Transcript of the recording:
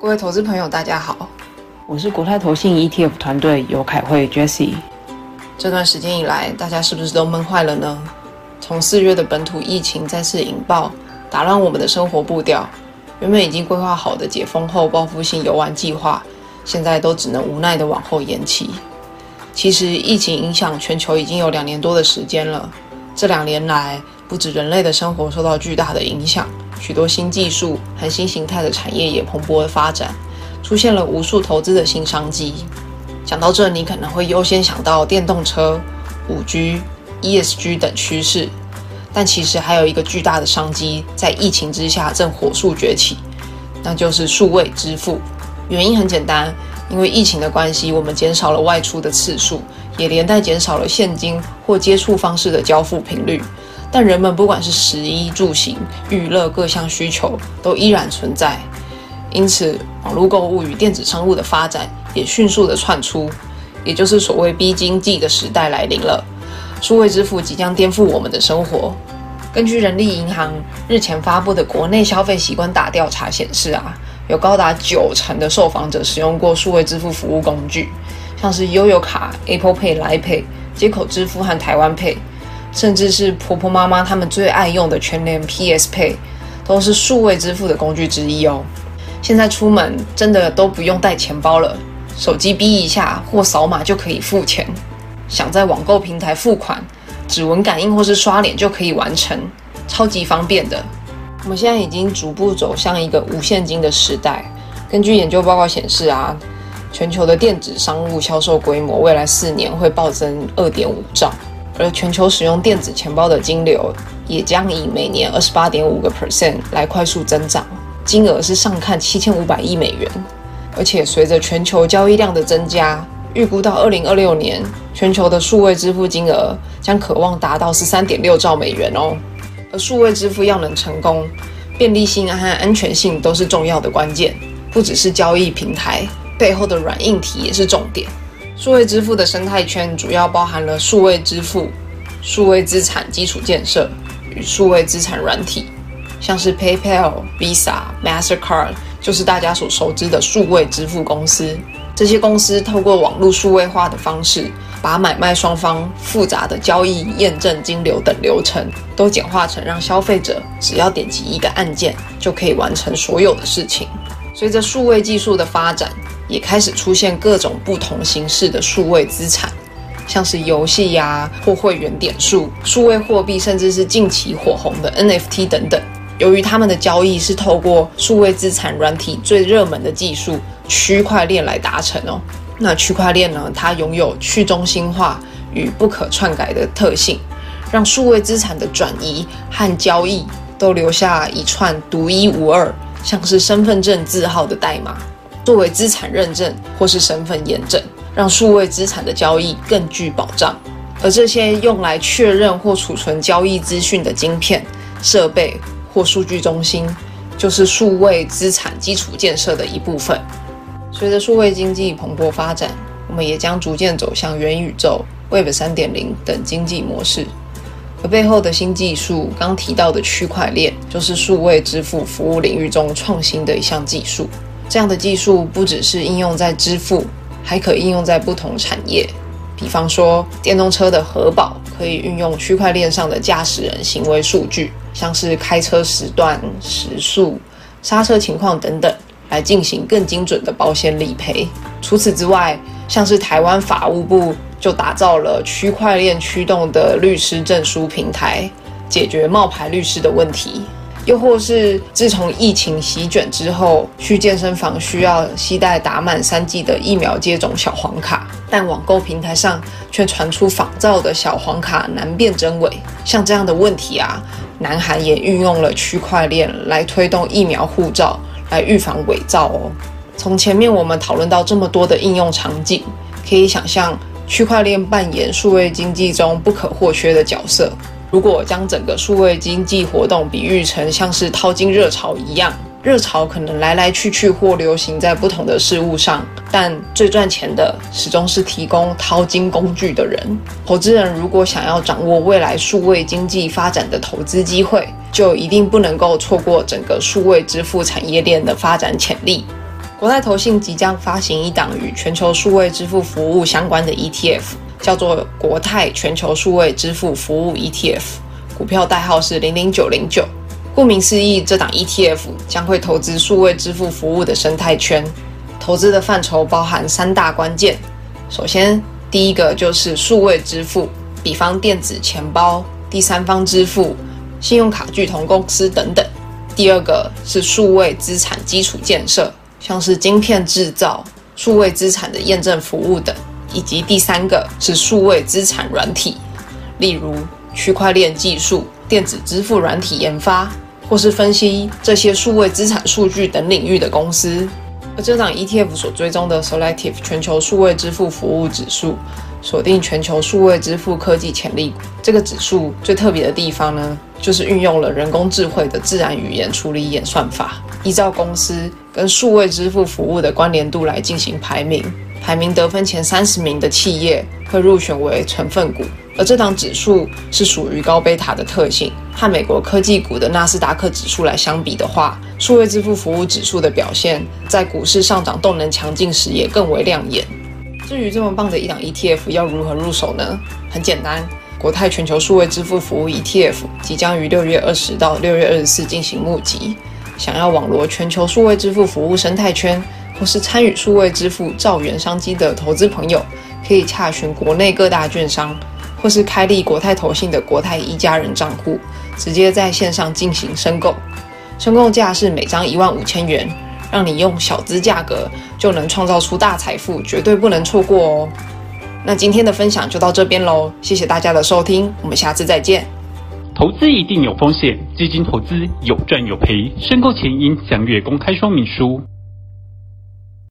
各位投资朋友，大家好，我是国泰投信 ETF 团队尤凯慧 Jessie。这段时间以来，大家是不是都闷坏了呢？从四月的本土疫情再次引爆，打乱我们的生活步调，原本已经规划好的解封后报复性游玩计划，现在都只能无奈地往后延期。其实，疫情影响全球已经有两年多的时间了。这两年来，不止人类的生活受到巨大的影响。许多新技术和新形态的产业也蓬勃的发展，出现了无数投资的新商机。讲到这，你可能会优先想到电动车、5G、ESG 等趋势，但其实还有一个巨大的商机在疫情之下正火速崛起，那就是数位支付。原因很简单，因为疫情的关系，我们减少了外出的次数，也连带减少了现金或接触方式的交付频率。但人们不管是食衣住行、娱乐各项需求都依然存在，因此网络购物与电子商务的发展也迅速的窜出，也就是所谓逼经济的时代来临了。数位支付即将颠覆我们的生活。根据人力银行日前发布的国内消费习惯大调查显示啊，有高达九成的受访者使用过数位支付服务工具，像是悠游卡、Apple Pay、Line Pay、接口支付和台湾 Pay。甚至是婆婆妈妈他们最爱用的全联 PS Pay，都是数位支付的工具之一哦。现在出门真的都不用带钱包了，手机逼一下或扫码就可以付钱。想在网购平台付款，指纹感应或是刷脸就可以完成，超级方便的。我们现在已经逐步走向一个无现金的时代。根据研究报告显示啊，全球的电子商务销售规模未来四年会暴增二点五兆。而全球使用电子钱包的金流也将以每年二十八点五个 percent 来快速增长，金额是上看七千五百亿美元。而且随着全球交易量的增加，预估到二零二六年，全球的数位支付金额将可望达到十三点六兆美元哦。而数位支付要能成功，便利性和安全性都是重要的关键，不只是交易平台背后的软硬体也是重点。数位支付的生态圈主要包含了数位支付、数位资产基础建设与数位资产软体，像是 PayPal、Visa、Mastercard，就是大家所熟知的数位支付公司。这些公司透过网络数位化的方式，把买卖双方复杂的交易、验证、金流等流程，都简化成让消费者只要点击一个按键，就可以完成所有的事情。随着数位技术的发展，也开始出现各种不同形式的数位资产，像是游戏呀或会员点数、数位货币，甚至是近期火红的 NFT 等等。由于他们的交易是透过数位资产软体最热门的技术区块链来达成哦。那区块链呢，它拥有去中心化与不可篡改的特性，让数位资产的转移和交易都留下一串独一无二，像是身份证字号的代码。作为资产认证或是身份验证，让数位资产的交易更具保障。而这些用来确认或储存交易资讯的晶片、设备或数据中心，就是数位资产基础建设的一部分。随着数位经济蓬勃发展，我们也将逐渐走向元宇宙、Web 3.0等经济模式。而背后的新技术，刚提到的区块链，就是数位支付服务领域中创新的一项技术。这样的技术不只是应用在支付，还可应用在不同产业。比方说，电动车的核保可以运用区块链上的驾驶人行为数据，像是开车时段、时速、刹车情况等等，来进行更精准的保险理赔。除此之外，像是台湾法务部就打造了区块链驱动的律师证书平台，解决冒牌律师的问题。又或是自从疫情席卷之后，去健身房需要携带打满三剂的疫苗接种小黄卡，但网购平台上却传出仿造的小黄卡难辨真伪。像这样的问题啊，南韩也运用了区块链来推动疫苗护照，来预防伪造哦。从前面我们讨论到这么多的应用场景，可以想象区块链扮演数位经济中不可或缺的角色。如果将整个数位经济活动比喻成像是淘金热潮一样，热潮可能来来去去或流行在不同的事物上，但最赚钱的始终是提供淘金工具的人。投资人如果想要掌握未来数位经济发展的投资机会，就一定不能够错过整个数位支付产业链的发展潜力。国泰投信即将发行一档与全球数位支付服务相关的 ETF，叫做国泰全球数位支付服务 ETF，股票代号是零零九零九。顾名思义，这档 ETF 将会投资数位支付服务的生态圈，投资的范畴包含三大关键。首先，第一个就是数位支付，比方电子钱包、第三方支付、信用卡巨头公司等等。第二个是数位资产基础建设，像是晶片制造、数位资产的验证服务等。以及第三个是数位资产软体，例如区块链技术、电子支付软体研发。或是分析这些数位资产数据等领域的公司，而这档 ETF 所追踪的 Selective 全球数位支付服务指数，锁定全球数位支付科技潜力股。这个指数最特别的地方呢，就是运用了人工智慧的自然语言处理演算法，依照公司跟数位支付服务的关联度来进行排名。排名得分前三十名的企业会入选为成分股。而这档指数是属于高贝塔的特性，和美国科技股的纳斯达克指数来相比的话，数位支付服务指数的表现在股市上涨动能强劲时也更为亮眼。至于这么棒的一档 ETF 要如何入手呢？很简单，国泰全球数位支付服务 ETF 即将于六月二十到六月二十四进行募集，想要网罗全球数位支付服务生态圈，或是参与数位支付兆元商机的投资朋友，可以洽询国内各大券商。或是开立国泰投信的国泰一家人账户，直接在线上进行申购，申购价是每张一万五千元，让你用小资价格就能创造出大财富，绝对不能错过哦。那今天的分享就到这边喽，谢谢大家的收听，我们下次再见。投资一定有风险，基金投资有赚有赔，申购前应详阅公开说明书。